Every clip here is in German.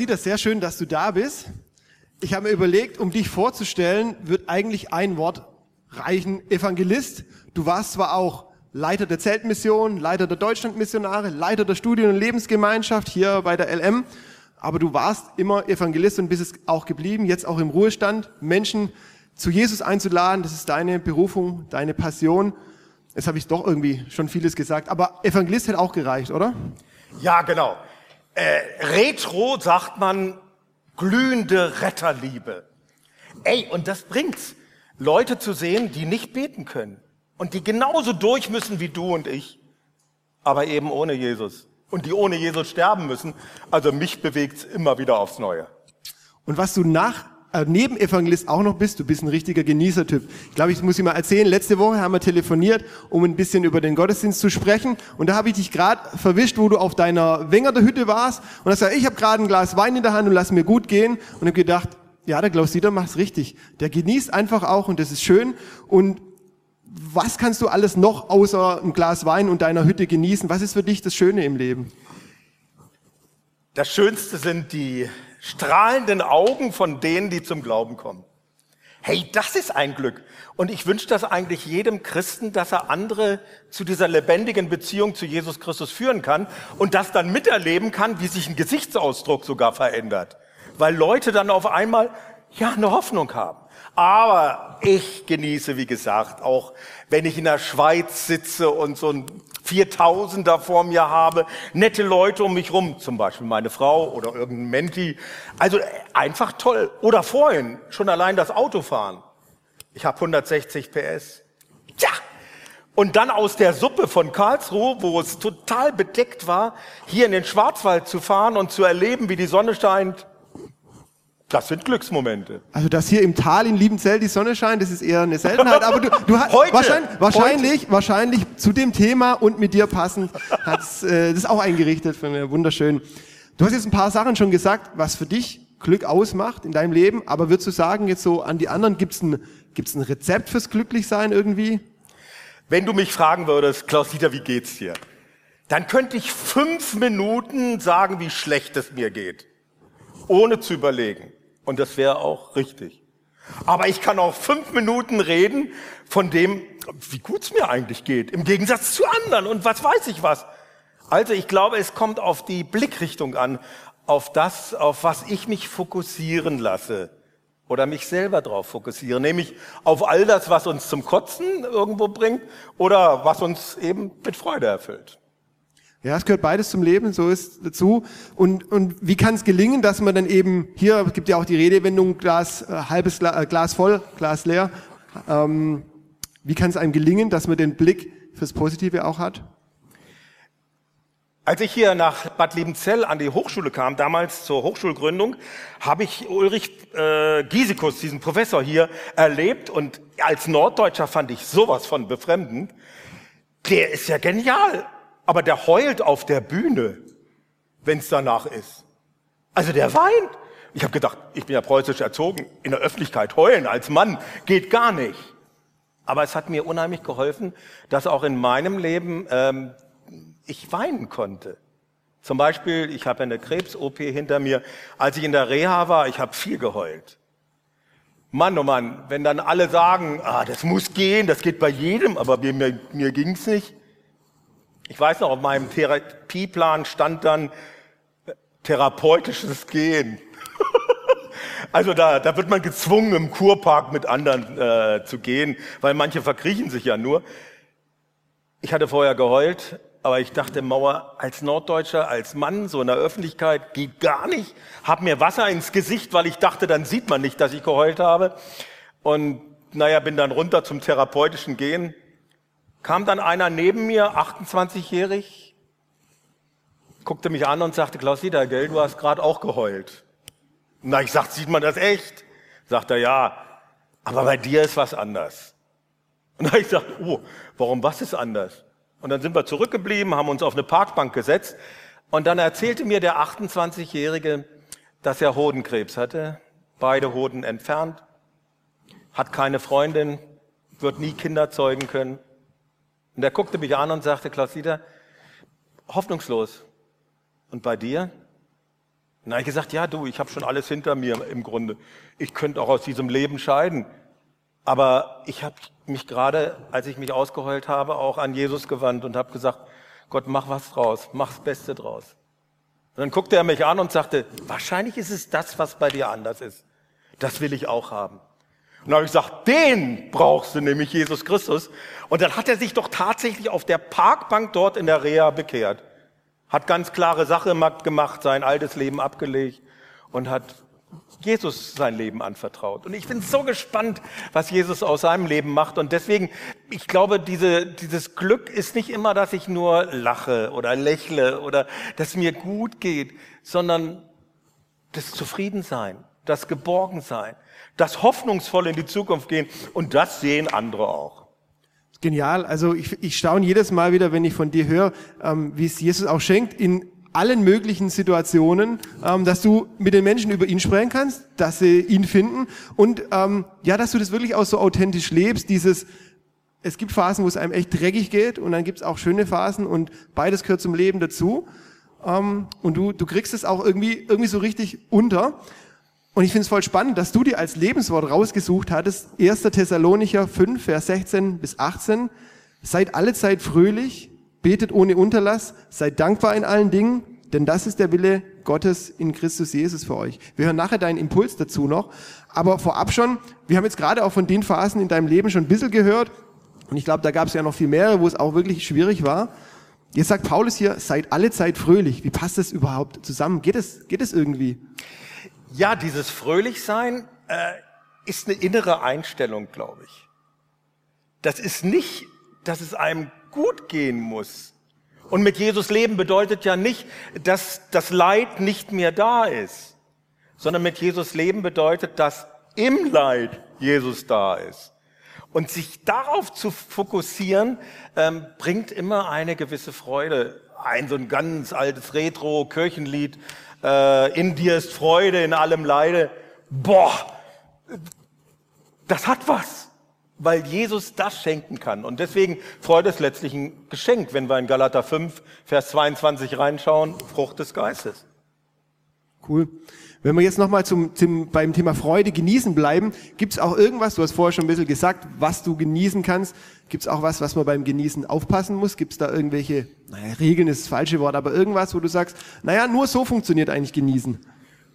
Klausita, sehr schön, dass du da bist. Ich habe mir überlegt, um dich vorzustellen, wird eigentlich ein Wort reichen, Evangelist. Du warst zwar auch Leiter der Zeltmission, Leiter der Deutschlandmissionare, Leiter der Studien- und Lebensgemeinschaft hier bei der LM, aber du warst immer Evangelist und bist es auch geblieben, jetzt auch im Ruhestand, Menschen zu Jesus einzuladen, das ist deine Berufung, deine Passion. Jetzt habe ich doch irgendwie schon vieles gesagt, aber Evangelist hätte auch gereicht, oder? Ja, genau. Äh, Retro sagt man glühende Retterliebe. Ey, und das bringt's. Leute zu sehen, die nicht beten können und die genauso durch müssen wie du und ich, aber eben ohne Jesus und die ohne Jesus sterben müssen. Also mich bewegt's immer wieder aufs Neue. Und was du nach äh, neben Evangelist auch noch bist, du bist ein richtiger Genießertyp. Ich glaube, ich muss dir mal erzählen, letzte Woche haben wir telefoniert, um ein bisschen über den Gottesdienst zu sprechen. Und da habe ich dich gerade verwischt, wo du auf deiner Wengerter Hütte warst. Und hast gesagt, ich habe gerade ein Glas Wein in der Hand und lass mir gut gehen. Und habe gedacht, ja, der Klaus Dieter macht's richtig. Der genießt einfach auch und das ist schön. Und was kannst du alles noch außer ein Glas Wein und deiner Hütte genießen? Was ist für dich das Schöne im Leben? Das Schönste sind die strahlenden Augen von denen, die zum Glauben kommen. Hey, das ist ein Glück. Und ich wünsche das eigentlich jedem Christen, dass er andere zu dieser lebendigen Beziehung zu Jesus Christus führen kann und das dann miterleben kann, wie sich ein Gesichtsausdruck sogar verändert. Weil Leute dann auf einmal, ja, eine Hoffnung haben. Aber ich genieße, wie gesagt, auch wenn ich in der Schweiz sitze und so ein 4000er vor mir habe, nette Leute um mich rum, zum Beispiel meine Frau oder irgendein Menti. Also einfach toll. Oder vorhin, schon allein das Autofahren. Ich habe 160 PS. Tja! Und dann aus der Suppe von Karlsruhe, wo es total bedeckt war, hier in den Schwarzwald zu fahren und zu erleben, wie die Sonne scheint, das sind Glücksmomente. Also, dass hier im Tal in Liebenzell die Sonne scheint, das ist eher eine Seltenheit. Aber du, du hast Heute, wahrscheinlich, wahrscheinlich, heute. wahrscheinlich zu dem Thema und mit dir passend hat's äh, das auch eingerichtet von mir. Wunderschön. Du hast jetzt ein paar Sachen schon gesagt, was für dich Glück ausmacht in deinem Leben. Aber würdest du sagen, jetzt so an die anderen, gibt's ein, gibt's ein Rezept fürs Glücklichsein irgendwie? Wenn du mich fragen würdest, Klaus-Dieter, wie geht's dir? Dann könnte ich fünf Minuten sagen, wie schlecht es mir geht. Ohne zu überlegen. Und das wäre auch richtig. Aber ich kann auch fünf Minuten reden von dem, wie gut es mir eigentlich geht, im Gegensatz zu anderen und was weiß ich was. Also ich glaube, es kommt auf die Blickrichtung an, auf das, auf was ich mich fokussieren lasse oder mich selber drauf fokussiere, nämlich auf all das, was uns zum Kotzen irgendwo bringt oder was uns eben mit Freude erfüllt. Ja, es gehört beides zum Leben, so ist dazu. Und, und wie kann es gelingen, dass man dann eben, hier gibt ja auch die Redewendung, Glas, äh, halbes äh, Glas voll, Glas leer. Ähm, wie kann es einem gelingen, dass man den Blick fürs Positive auch hat? Als ich hier nach Bad Liebenzell an die Hochschule kam, damals zur Hochschulgründung, habe ich Ulrich äh, Giesikus, diesen Professor hier, erlebt und als Norddeutscher fand ich sowas von befremdend. Der ist ja genial, aber der heult auf der Bühne, wenn es danach ist. Also der weint. Ich habe gedacht, ich bin ja preußisch erzogen, in der Öffentlichkeit heulen als Mann geht gar nicht. Aber es hat mir unheimlich geholfen, dass auch in meinem Leben ähm, ich weinen konnte. Zum Beispiel, ich habe eine Krebs-OP hinter mir. Als ich in der Reha war, ich habe viel geheult. Mann, oh Mann, wenn dann alle sagen, ah, das muss gehen, das geht bei jedem, aber mir, mir, mir ging's nicht. Ich weiß noch, auf meinem Therapieplan stand dann äh, therapeutisches Gehen. also da, da wird man gezwungen, im Kurpark mit anderen äh, zu gehen, weil manche verkriechen sich ja nur. Ich hatte vorher geheult, aber ich dachte, Mauer als Norddeutscher, als Mann, so in der Öffentlichkeit, geht gar nicht. Hab mir Wasser ins Gesicht, weil ich dachte, dann sieht man nicht, dass ich geheult habe. Und naja, bin dann runter zum therapeutischen Gehen. Kam dann einer neben mir, 28-jährig, guckte mich an und sagte, Klaus Dieter, gell, du hast gerade auch geheult. Na, ich sagte, sieht man das echt? Sagt er, ja, aber bei dir ist was anders. Und ich gesagt, oh, warum was ist anders? Und dann sind wir zurückgeblieben, haben uns auf eine Parkbank gesetzt und dann erzählte mir der 28-Jährige, dass er Hodenkrebs hatte, beide Hoden entfernt, hat keine Freundin, wird nie Kinder zeugen können. Und er guckte mich an und sagte, Klaus Dieter, hoffnungslos. Und bei dir? Na, ich gesagt, ja, du, ich habe schon alles hinter mir im Grunde. Ich könnte auch aus diesem Leben scheiden. Aber ich habe mich gerade, als ich mich ausgeheult habe, auch an Jesus gewandt und habe gesagt, Gott, mach was draus, mach das Beste draus. Und dann guckte er mich an und sagte, wahrscheinlich ist es das, was bei dir anders ist. Das will ich auch haben. Und dann habe ich gesagt, den brauchst du nämlich, Jesus Christus. Und dann hat er sich doch tatsächlich auf der Parkbank dort in der Reha bekehrt. Hat ganz klare Sache gemacht, sein altes Leben abgelegt und hat Jesus sein Leben anvertraut. Und ich bin so gespannt, was Jesus aus seinem Leben macht. Und deswegen, ich glaube, diese, dieses Glück ist nicht immer, dass ich nur lache oder lächle oder dass mir gut geht, sondern das Zufriedensein, das Geborgensein, das hoffnungsvoll in die Zukunft gehen. Und das sehen andere auch. Genial. Also ich, ich staune jedes Mal wieder, wenn ich von dir höre, ähm, wie es Jesus auch schenkt, in allen möglichen Situationen, ähm, dass du mit den Menschen über ihn sprechen kannst, dass sie ihn finden und ähm, ja, dass du das wirklich auch so authentisch lebst, dieses es gibt Phasen, wo es einem echt dreckig geht und dann gibt es auch schöne Phasen und beides gehört zum Leben dazu. Ähm, und du, du kriegst es auch irgendwie, irgendwie so richtig unter. Und ich finde es voll spannend, dass du dir als Lebenswort rausgesucht hattest, 1. Thessalonicher 5, Vers 16 bis 18. Seid alle Zeit fröhlich, Betet ohne Unterlass, seid dankbar in allen Dingen, denn das ist der Wille Gottes in Christus Jesus für euch. Wir hören nachher deinen Impuls dazu noch. Aber vorab schon, wir haben jetzt gerade auch von den Phasen in deinem Leben schon ein bisschen gehört. Und ich glaube, da gab es ja noch viel mehr, wo es auch wirklich schwierig war. Jetzt sagt Paulus hier, seid alle Zeit fröhlich. Wie passt das überhaupt zusammen? Geht es, geht es irgendwie? Ja, dieses Fröhlichsein äh, ist eine innere Einstellung, glaube ich. Das ist nicht, dass es einem gut gehen muss. Und mit Jesus leben bedeutet ja nicht, dass das Leid nicht mehr da ist, sondern mit Jesus leben bedeutet, dass im Leid Jesus da ist. Und sich darauf zu fokussieren, ähm, bringt immer eine gewisse Freude. Ein so ein ganz altes Retro-Kirchenlied, äh, in dir ist Freude, in allem Leide. Boah, das hat was weil Jesus das schenken kann. Und deswegen Freude ist letztlich ein Geschenk, wenn wir in Galater 5, Vers 22 reinschauen, Frucht des Geistes. Cool. Wenn wir jetzt nochmal zum, zum, beim Thema Freude genießen bleiben, gibt es auch irgendwas, du hast vorher schon ein bisschen gesagt, was du genießen kannst. Gibt es auch was, was man beim Genießen aufpassen muss? Gibt es da irgendwelche, naja, Regeln ist das falsche Wort, aber irgendwas, wo du sagst, naja, nur so funktioniert eigentlich Genießen?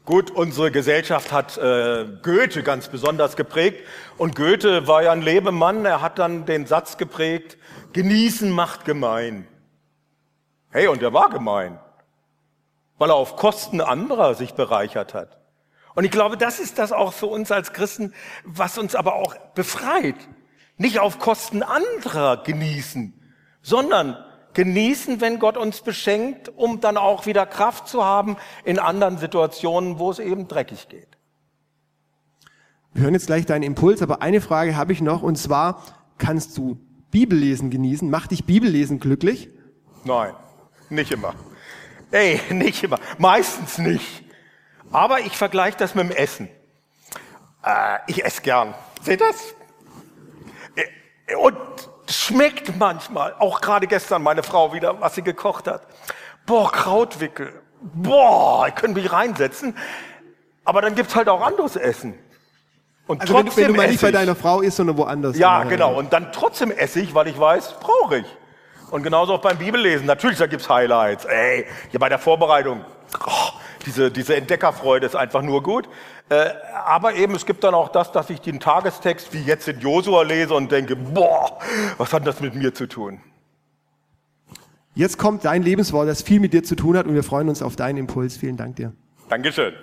Gut, unsere Gesellschaft hat äh, Goethe ganz besonders geprägt. Und Goethe war ja ein Lebemann, er hat dann den Satz geprägt, genießen macht gemein. Hey, und er war gemein, weil er auf Kosten anderer sich bereichert hat. Und ich glaube, das ist das auch für uns als Christen, was uns aber auch befreit. Nicht auf Kosten anderer genießen, sondern genießen, wenn Gott uns beschenkt, um dann auch wieder Kraft zu haben in anderen Situationen, wo es eben dreckig geht. Wir hören jetzt gleich deinen Impuls, aber eine Frage habe ich noch und zwar, kannst du Bibellesen genießen? Macht dich Bibellesen glücklich? Nein, nicht immer. Ey, nicht immer. Meistens nicht. Aber ich vergleiche das mit dem Essen. Äh, ich esse gern. Seht das? Äh, und schmeckt manchmal, auch gerade gestern meine Frau wieder, was sie gekocht hat. Boah, Krautwickel. Boah, ich könnte mich reinsetzen. Aber dann gibt's halt auch anderes Essen. Und also trotzdem wenn, wenn du mal nicht bei deiner Frau isst, sondern woanders. Ja, genau. Und dann trotzdem esse ich, weil ich weiß, brauche ich. Und genauso auch beim Bibellesen. Natürlich, da gibt's Highlights. Ey, hier bei der Vorbereitung. Oh, diese, diese Entdeckerfreude ist einfach nur gut. Äh, aber eben, es gibt dann auch das, dass ich den Tagestext wie jetzt in Josua lese und denke, boah, was hat das mit mir zu tun? Jetzt kommt dein Lebenswort, das viel mit dir zu tun hat und wir freuen uns auf deinen Impuls. Vielen Dank dir. Dankeschön.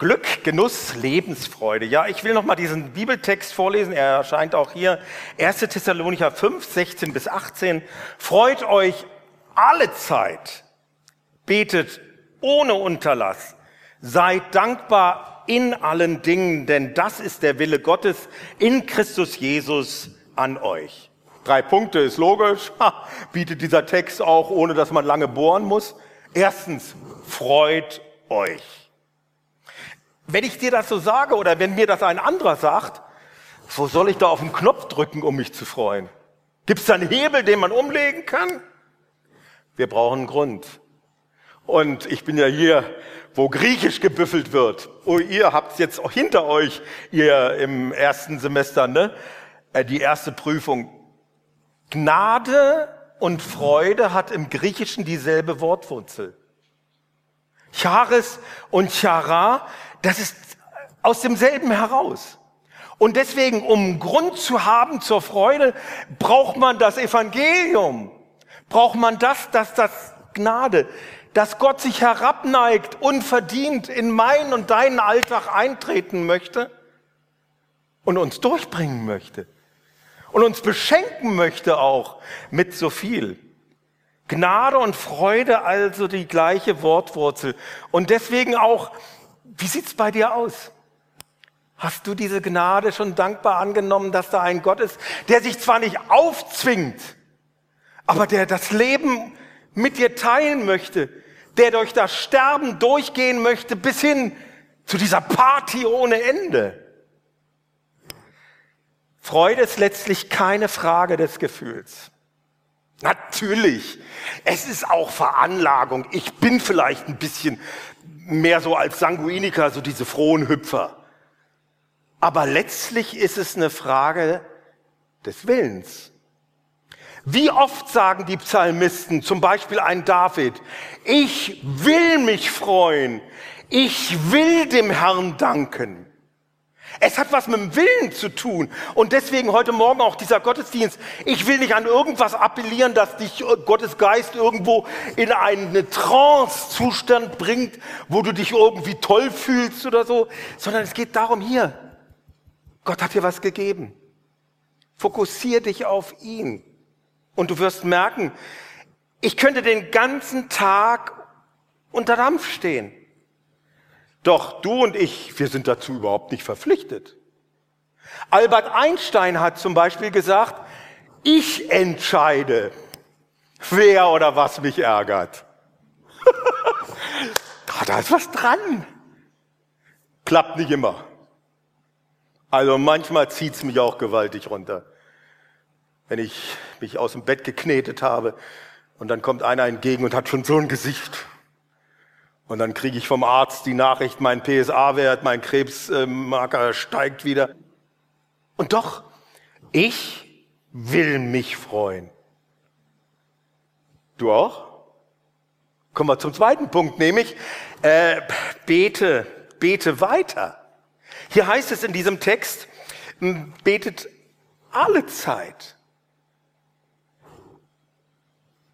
Glück, Genuss, Lebensfreude. Ja, ich will noch mal diesen Bibeltext vorlesen. Er erscheint auch hier. 1. Thessalonicher 5, 16 bis 18. Freut euch alle Zeit. Betet ohne Unterlass. Seid dankbar in allen Dingen, denn das ist der Wille Gottes in Christus Jesus an euch. Drei Punkte ist logisch, ha, bietet dieser Text auch, ohne dass man lange bohren muss. Erstens, freut euch. Wenn ich dir das so sage oder wenn mir das ein anderer sagt, wo soll ich da auf den Knopf drücken, um mich zu freuen? Gibt es da einen Hebel, den man umlegen kann? Wir brauchen einen Grund. Und ich bin ja hier, wo Griechisch gebüffelt wird. Oh, ihr habt jetzt auch hinter euch, ihr im ersten Semester, ne? Äh, die erste Prüfung. Gnade und Freude hat im Griechischen dieselbe Wortwurzel. Charis und Chara, das ist aus demselben heraus. Und deswegen, um Grund zu haben zur Freude, braucht man das Evangelium. Braucht man das, dass das Gnade, dass Gott sich herabneigt, unverdient in meinen und deinen Alltag eintreten möchte und uns durchbringen möchte und uns beschenken möchte auch mit so viel. Gnade und Freude also die gleiche Wortwurzel. Und deswegen auch, wie sieht's bei dir aus? Hast du diese Gnade schon dankbar angenommen, dass da ein Gott ist, der sich zwar nicht aufzwingt, aber der das Leben mit dir teilen möchte, der durch das Sterben durchgehen möchte bis hin zu dieser Party ohne Ende. Freude ist letztlich keine Frage des Gefühls. Natürlich, es ist auch Veranlagung. Ich bin vielleicht ein bisschen mehr so als Sanguiniker, so diese frohen Hüpfer. Aber letztlich ist es eine Frage des Willens. Wie oft sagen die Psalmisten, zum Beispiel ein David, ich will mich freuen, ich will dem Herrn danken. Es hat was mit dem Willen zu tun. Und deswegen heute Morgen auch dieser Gottesdienst. Ich will nicht an irgendwas appellieren, dass dich Gottes Geist irgendwo in einen Trance-Zustand bringt, wo du dich irgendwie toll fühlst oder so, sondern es geht darum hier. Gott hat dir was gegeben. Fokussier dich auf ihn. Und du wirst merken, ich könnte den ganzen Tag unter Dampf stehen. Doch du und ich, wir sind dazu überhaupt nicht verpflichtet. Albert Einstein hat zum Beispiel gesagt, ich entscheide, wer oder was mich ärgert. da ist was dran. Klappt nicht immer. Also manchmal zieht's mich auch gewaltig runter. Wenn ich mich aus dem Bett geknetet habe und dann kommt einer entgegen und hat schon so ein Gesicht. Und dann kriege ich vom Arzt die Nachricht, mein PSA-Wert, mein Krebsmarker steigt wieder. Und doch, ich will mich freuen. Du auch? Kommen wir zum zweiten Punkt, nämlich äh, bete, bete weiter. Hier heißt es in diesem Text, betet alle Zeit.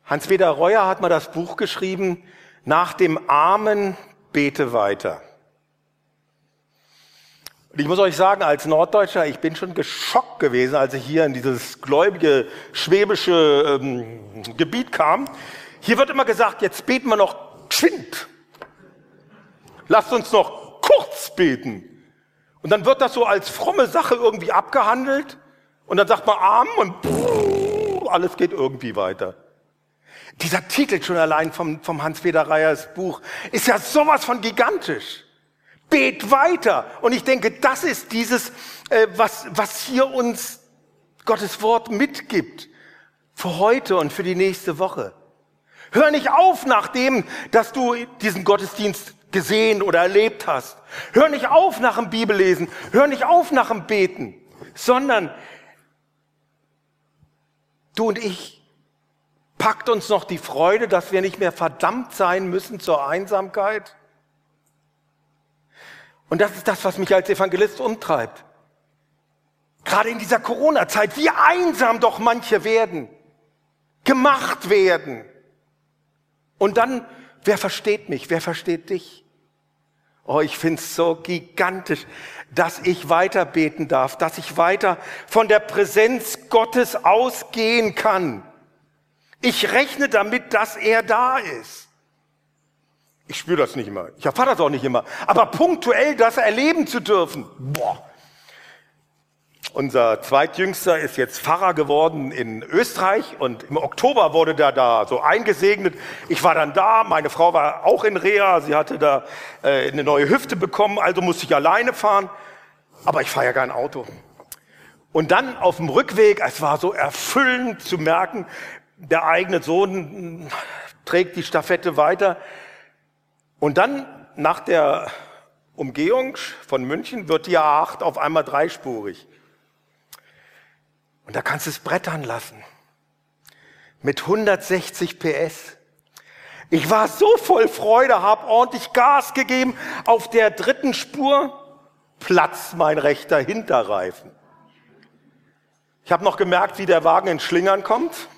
Hans-Peter Reuer hat mal das Buch geschrieben, nach dem Armen bete weiter. Und ich muss euch sagen, als Norddeutscher, ich bin schon geschockt gewesen, als ich hier in dieses gläubige schwäbische ähm, Gebiet kam. Hier wird immer gesagt, jetzt beten wir noch geschwind. Lasst uns noch kurz beten. Und dann wird das so als fromme Sache irgendwie abgehandelt. Und dann sagt man Arm und alles geht irgendwie weiter. Dieser Titel schon allein vom, vom Hans-Peter Reyers Buch ist ja sowas von gigantisch. Bet weiter. Und ich denke, das ist dieses, äh, was, was hier uns Gottes Wort mitgibt. Für heute und für die nächste Woche. Hör nicht auf, nachdem, dass du diesen Gottesdienst gesehen oder erlebt hast. Hör nicht auf nach dem Bibellesen. Hör nicht auf nach dem Beten. Sondern du und ich, Packt uns noch die Freude, dass wir nicht mehr verdammt sein müssen zur Einsamkeit? Und das ist das, was mich als Evangelist umtreibt. Gerade in dieser Corona-Zeit, wie einsam doch manche werden, gemacht werden. Und dann, wer versteht mich, wer versteht dich? Oh, ich find's so gigantisch, dass ich weiter beten darf, dass ich weiter von der Präsenz Gottes ausgehen kann Ich rechne damit, dass er da ist. Ich spüre das nicht immer. Ich erfahre das auch nicht immer. Aber punktuell das erleben zu dürfen, boah. Unser zweitjüngster ist jetzt Pfarrer geworden in Österreich und im Oktober wurde der da so eingesegnet. Ich war dann da, meine Frau war auch in Rea, sie hatte da äh, eine neue Hüfte bekommen, also musste ich alleine fahren. Aber ich fahre ja kein Auto. Und dann auf dem Rückweg, es war so erfüllend zu merken, der eigene Sohn trägt die Stafette weiter. Und dann nach der Umgehung von München wird die A8 auf einmal dreispurig. Und da kannst du es brettern lassen. Mit 160 PS. Ich war so voll Freude, hab ordentlich Gas gegeben. Auf der dritten Spur platzt mein rechter Hinterreifen. Ich habe noch gemerkt, wie der Wagen in Schlingern kommt.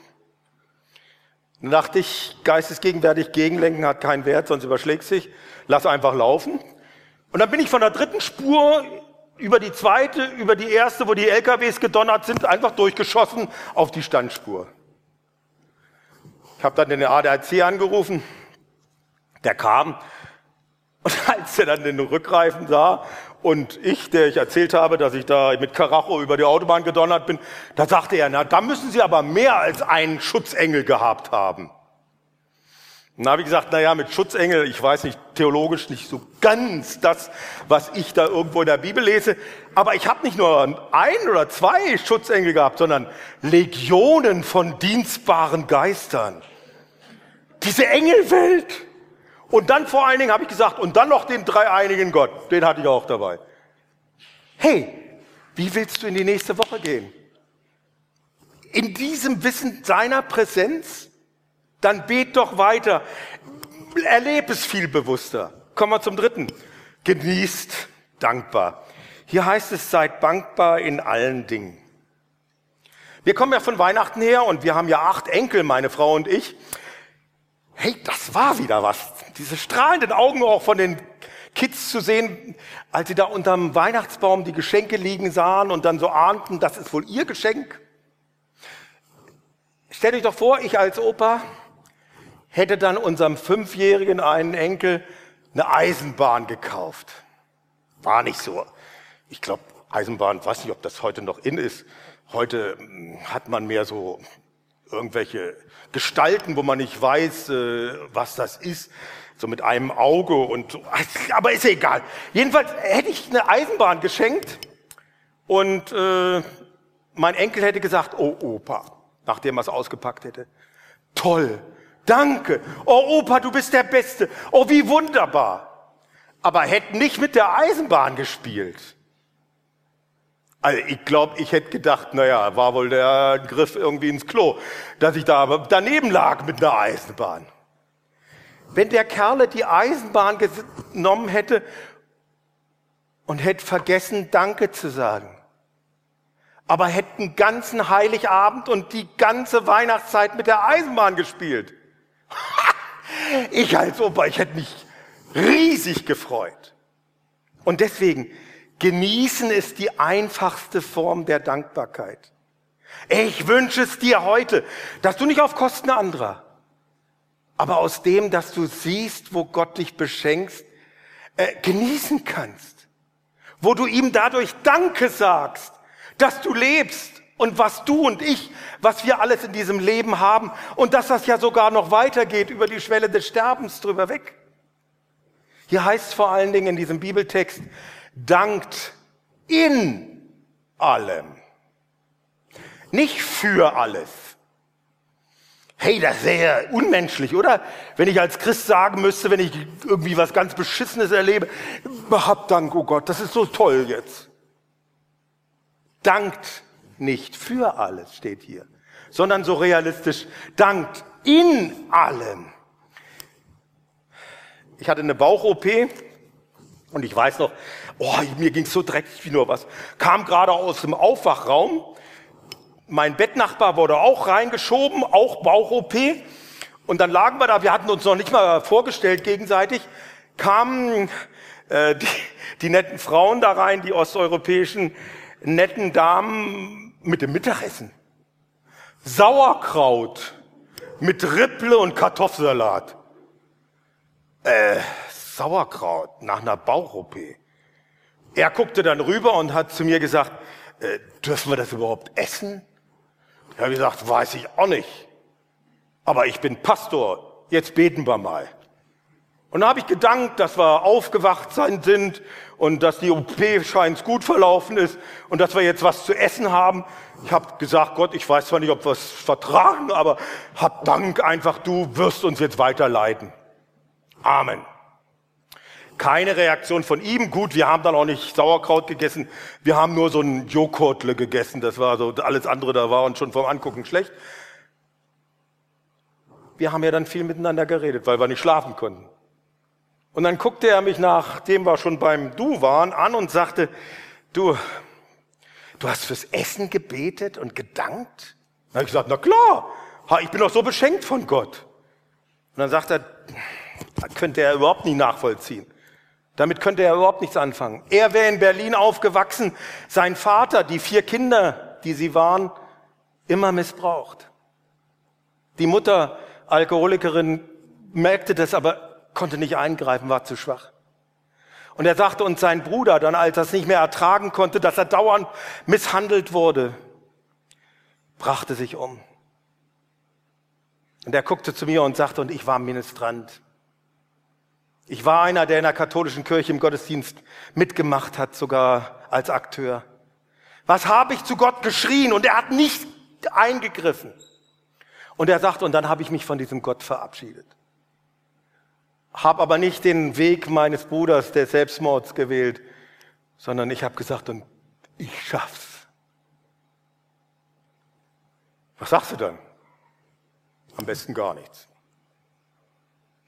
Dann dachte ich, geistesgegenwärtig gegenlenken hat keinen Wert, sonst überschlägt sich. Lass einfach laufen. Und dann bin ich von der dritten Spur über die zweite, über die erste, wo die LKWs gedonnert sind, einfach durchgeschossen auf die Standspur. Ich habe dann den ADAC angerufen, der kam und als er dann den Rückreifen sah und ich, der ich erzählt habe, dass ich da mit Karacho über die Autobahn gedonnert bin, da sagte er, na, da müssen Sie aber mehr als einen Schutzengel gehabt haben. Habe ich gesagt, na ja, mit Schutzengel, ich weiß nicht, theologisch nicht so ganz das, was ich da irgendwo in der Bibel lese, aber ich habe nicht nur ein oder zwei Schutzengel gehabt, sondern Legionen von dienstbaren Geistern. Diese Engelwelt. Und dann vor allen Dingen habe ich gesagt, und dann noch den dreieinigen Gott, den hatte ich auch dabei. Hey, wie willst du in die nächste Woche gehen? In diesem Wissen seiner Präsenz? Dann bet doch weiter. Erlebe es viel bewusster. Kommen wir zum dritten. Genießt dankbar. Hier heißt es, seid dankbar in allen Dingen. Wir kommen ja von Weihnachten her und wir haben ja acht Enkel, meine Frau und ich. Hey, das war wieder was. Diese strahlenden Augen auch von den Kids zu sehen, als sie da unterm Weihnachtsbaum die Geschenke liegen sahen und dann so ahnten, das ist wohl ihr Geschenk. Stellt euch doch vor, ich als Opa, hätte dann unserem fünfjährigen einen Enkel eine Eisenbahn gekauft. War nicht so. Ich glaube, Eisenbahn, weiß nicht, ob das heute noch in ist. Heute hm, hat man mehr so irgendwelche Gestalten, wo man nicht weiß, äh, was das ist. So mit einem Auge und so. Aber ist ja egal. Jedenfalls hätte ich eine Eisenbahn geschenkt und äh, mein Enkel hätte gesagt, oh Opa, nachdem er es ausgepackt hätte. Toll, Danke. Oh Opa, du bist der Beste. Oh, wie wunderbar. Aber hätten nicht mit der Eisenbahn gespielt. Also ich glaube, ich hätte gedacht, naja, war wohl der Griff irgendwie ins Klo, dass ich da daneben lag mit einer Eisenbahn. Wenn der Kerle die Eisenbahn genommen hätte und hätte vergessen, Danke zu sagen, aber hätte einen ganzen Heiligabend und die ganze Weihnachtszeit mit der Eisenbahn gespielt, ich als Opa, ich hätte mich riesig gefreut. Und deswegen, genießen ist die einfachste Form der Dankbarkeit. Ich wünsche es dir heute, dass du nicht auf Kosten anderer, aber aus dem, dass du siehst, wo Gott dich beschenkst, äh, genießen kannst. Wo du ihm dadurch Danke sagst, dass du lebst und was du und ich, was wir alles in diesem Leben haben und dass das ja sogar noch weitergeht über die Schwelle des Sterbens drüber weg. Hier heißt es vor allen Dingen in diesem Bibeltext, dankt in allem, nicht für alles. Hey, das wäre unmenschlich, oder? Wenn ich als Christ sagen müsste, wenn ich irgendwie was ganz Beschissenes erlebe, hab Dank, oh Gott, das ist so toll jetzt. Dankt nicht für alles, steht hier, sondern so realistisch, dankt in allem. Ich hatte eine Bauch-OP und ich weiß noch, oh, mir ging so dreckig wie nur was. Kam gerade aus dem Aufwachraum. Mein Bettnachbar wurde auch reingeschoben, auch Bauch-OP. Und dann lagen wir da, wir hatten uns noch nicht mal vorgestellt gegenseitig, kamen äh, die, die netten Frauen da rein, die osteuropäischen netten Damen mit dem Mittagessen. Sauerkraut, mit Ripple und Kartoffelsalat. Äh, Sauerkraut nach einer Bauch-OP. Er guckte dann rüber und hat zu mir gesagt, äh, dürfen wir das überhaupt essen? Ich habe gesagt, weiß ich auch nicht. Aber ich bin Pastor, jetzt beten wir mal. Und da habe ich gedankt, dass wir aufgewacht sein sind und dass die OP scheint gut verlaufen ist und dass wir jetzt was zu essen haben. Ich habe gesagt, Gott, ich weiß zwar nicht, ob wir es vertragen, aber hab Dank einfach, du wirst uns jetzt weiterleiten. Amen. Keine Reaktion von ihm. Gut, wir haben dann auch nicht Sauerkraut gegessen. Wir haben nur so ein Joghurtle gegessen. Das war so, alles andere da war uns schon vom Angucken schlecht. Wir haben ja dann viel miteinander geredet, weil wir nicht schlafen konnten. Und dann guckte er mich, nachdem wir schon beim Du waren, an und sagte, du, du hast fürs Essen gebetet und gedankt? Habe ich gesagt, na klar, ich bin doch so beschenkt von Gott. Und dann sagt er, das könnte er überhaupt nicht nachvollziehen. Damit könnte er überhaupt nichts anfangen. Er wäre in Berlin aufgewachsen, sein Vater, die vier Kinder, die sie waren, immer missbraucht. Die Mutter, Alkoholikerin, merkte das, aber konnte nicht eingreifen, war zu schwach. Und er sagte uns sein Bruder dann, als er es nicht mehr ertragen konnte, dass er dauernd misshandelt wurde, brachte sich um. Und er guckte zu mir und sagte, und ich war Ministrant. Ich war einer, der in der katholischen Kirche im Gottesdienst mitgemacht hat, sogar als Akteur. Was habe ich zu Gott geschrien und er hat nicht eingegriffen. Und er sagt, und dann habe ich mich von diesem Gott verabschiedet. Hab aber nicht den Weg meines Bruders des Selbstmords gewählt, sondern ich habe gesagt, und ich schaff's. Was sagst du dann? Am besten gar nichts.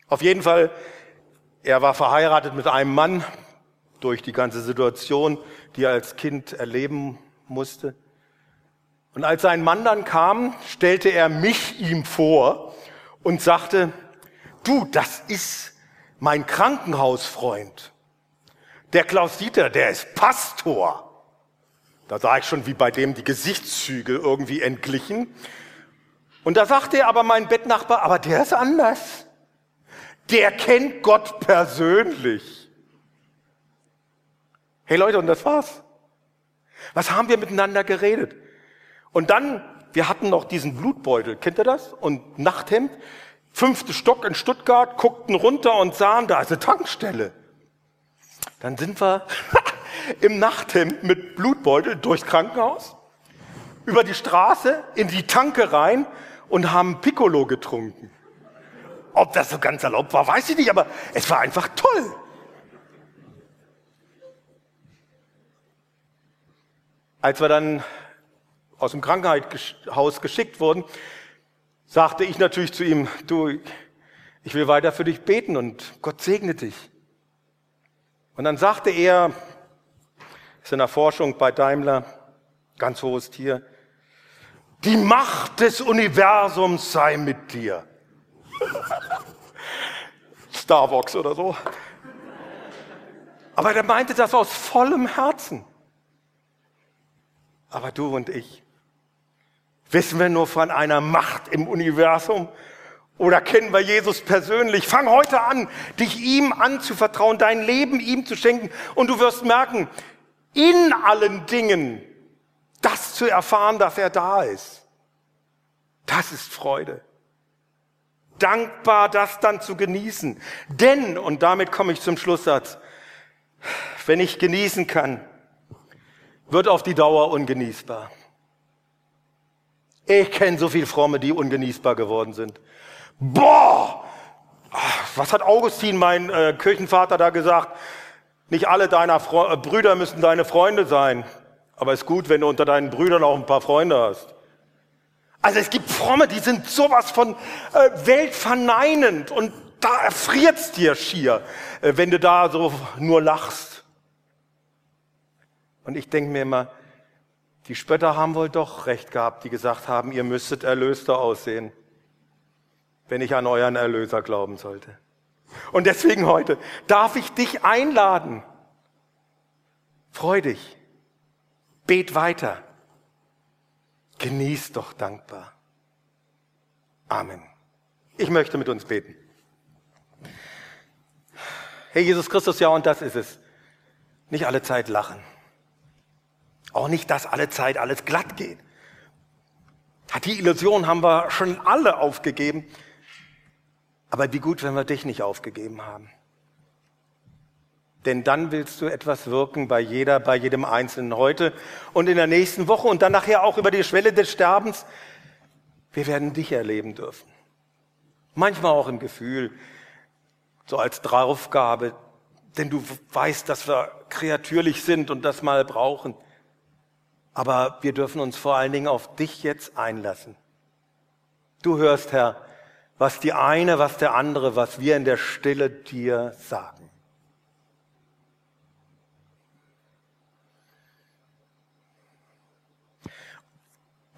Auf jeden Fall er war verheiratet mit einem Mann durch die ganze Situation, die er als Kind erleben musste. Und als sein Mann dann kam, stellte er mich ihm vor und sagte, du, das ist mein Krankenhausfreund. Der Klaus Dieter, der ist Pastor. Da sah ich schon, wie bei dem die Gesichtszüge irgendwie entglichen. Und da sagte er aber mein Bettnachbar, aber der ist anders der kennt Gott persönlich. Hey Leute, und das war's. Was haben wir miteinander geredet? Und dann, wir hatten noch diesen Blutbeutel, kennt ihr das? Und Nachthemd, fünfte Stock in Stuttgart, guckten runter und sahen, da ist eine Tankstelle. Dann sind wir im Nachthemd mit Blutbeutel durchs Krankenhaus, über die Straße, in die Tanke rein und haben Piccolo getrunken. Ob das so ganz erlaubt war, weiß ich nicht, aber es war einfach toll. Als wir dann aus dem Krankenhaus geschickt wurden, sagte ich natürlich zu ihm, du, ich will weiter für dich beten und Gott segne dich. Und dann sagte er, ist in der Forschung bei Daimler, ganz hohes Tier, die Macht des Universums sei mit dir. Starbucks oder so. Aber er meinte das aus vollem Herzen. Aber du und ich, wissen wir nur von einer Macht im Universum oder kennen wir Jesus persönlich? Fang heute an, dich ihm anzuvertrauen, dein Leben ihm zu schenken und du wirst merken, in allen Dingen das zu erfahren, dass er da ist. Das ist Freude dankbar, das dann zu genießen. Denn, und damit komme ich zum Schlusssatz, wenn ich genießen kann, wird auf die Dauer ungenießbar. Ich kenne so viel Fromme, die ungenießbar geworden sind. Boah! Was hat Augustin, mein äh, Kirchenvater, da gesagt? Nicht alle deiner Fre äh, Brüder müssen deine Freunde sein. Aber es ist gut, wenn du unter deinen Brüdern auch ein paar Freunde hast. Also es gibt Fromme, die sind sowas von äh, weltverneinend und da erfriert's dir schier, äh, wenn du da so nur lachst. Und ich denke mir immer, die Spötter haben wohl doch recht gehabt, die gesagt haben, ihr müsstet erlöster aussehen, wenn ich an euren Erlöser glauben sollte. Und deswegen heute darf ich dich einladen. Freu dich. Bet weiter. Genieß doch dankbar. Amen. Ich möchte mit uns beten. Herr Jesus Christus, ja, und das ist es. Nicht alle Zeit lachen. Auch nicht, dass alle Zeit alles glatt geht. Die Illusion haben wir schon alle aufgegeben. Aber wie gut, wenn wir dich nicht aufgegeben haben. Denn dann willst du etwas wirken bei jeder, bei jedem Einzelnen heute und in der nächsten Woche und dann nachher auch über die Schwelle des Sterbens. Wir werden dich erleben dürfen. Manchmal auch im Gefühl, so als Draufgabe, denn du weißt, dass wir kreatürlich sind und das mal brauchen. Aber wir dürfen uns vor allen Dingen auf dich jetzt einlassen. Du hörst, Herr, was die eine, was der andere, was wir in der Stille dir sagen.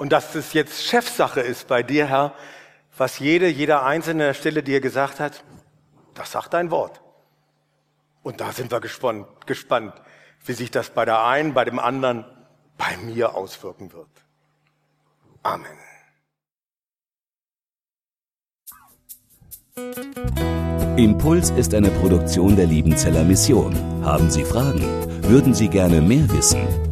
Und dass es jetzt Chefsache ist bei dir, Herr, was jede, jeder Einzelne der Stille dir gesagt hat, das sagt dein Wort. Und da sind wir gespannt, gespannt, wie sich das bei der einen, bei dem anderen, bei mir auswirken wird. Amen. Impuls ist eine Produktion der Liebenzeller Mission. Haben Sie Fragen? Würden Sie gerne mehr wissen?